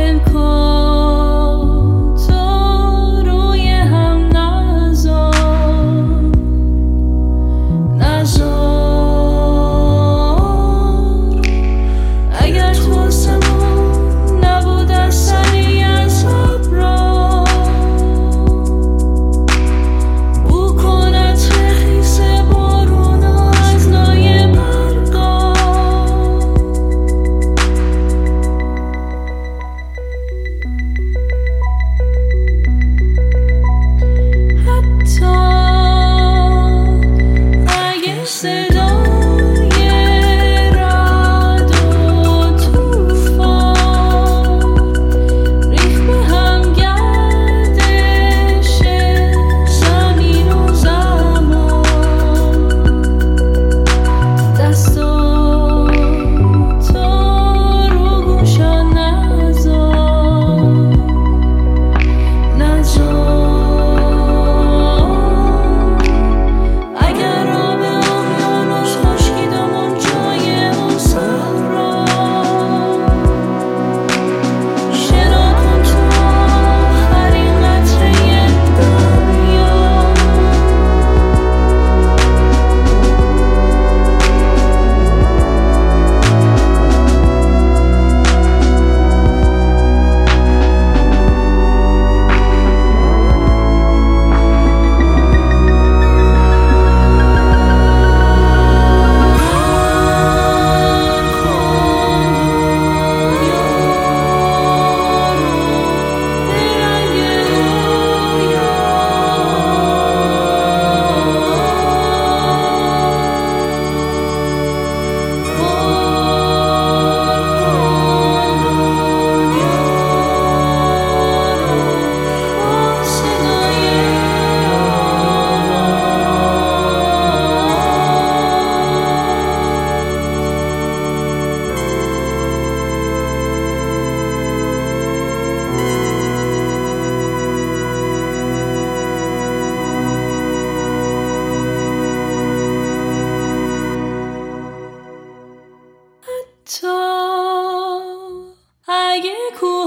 And called. تو اگه کو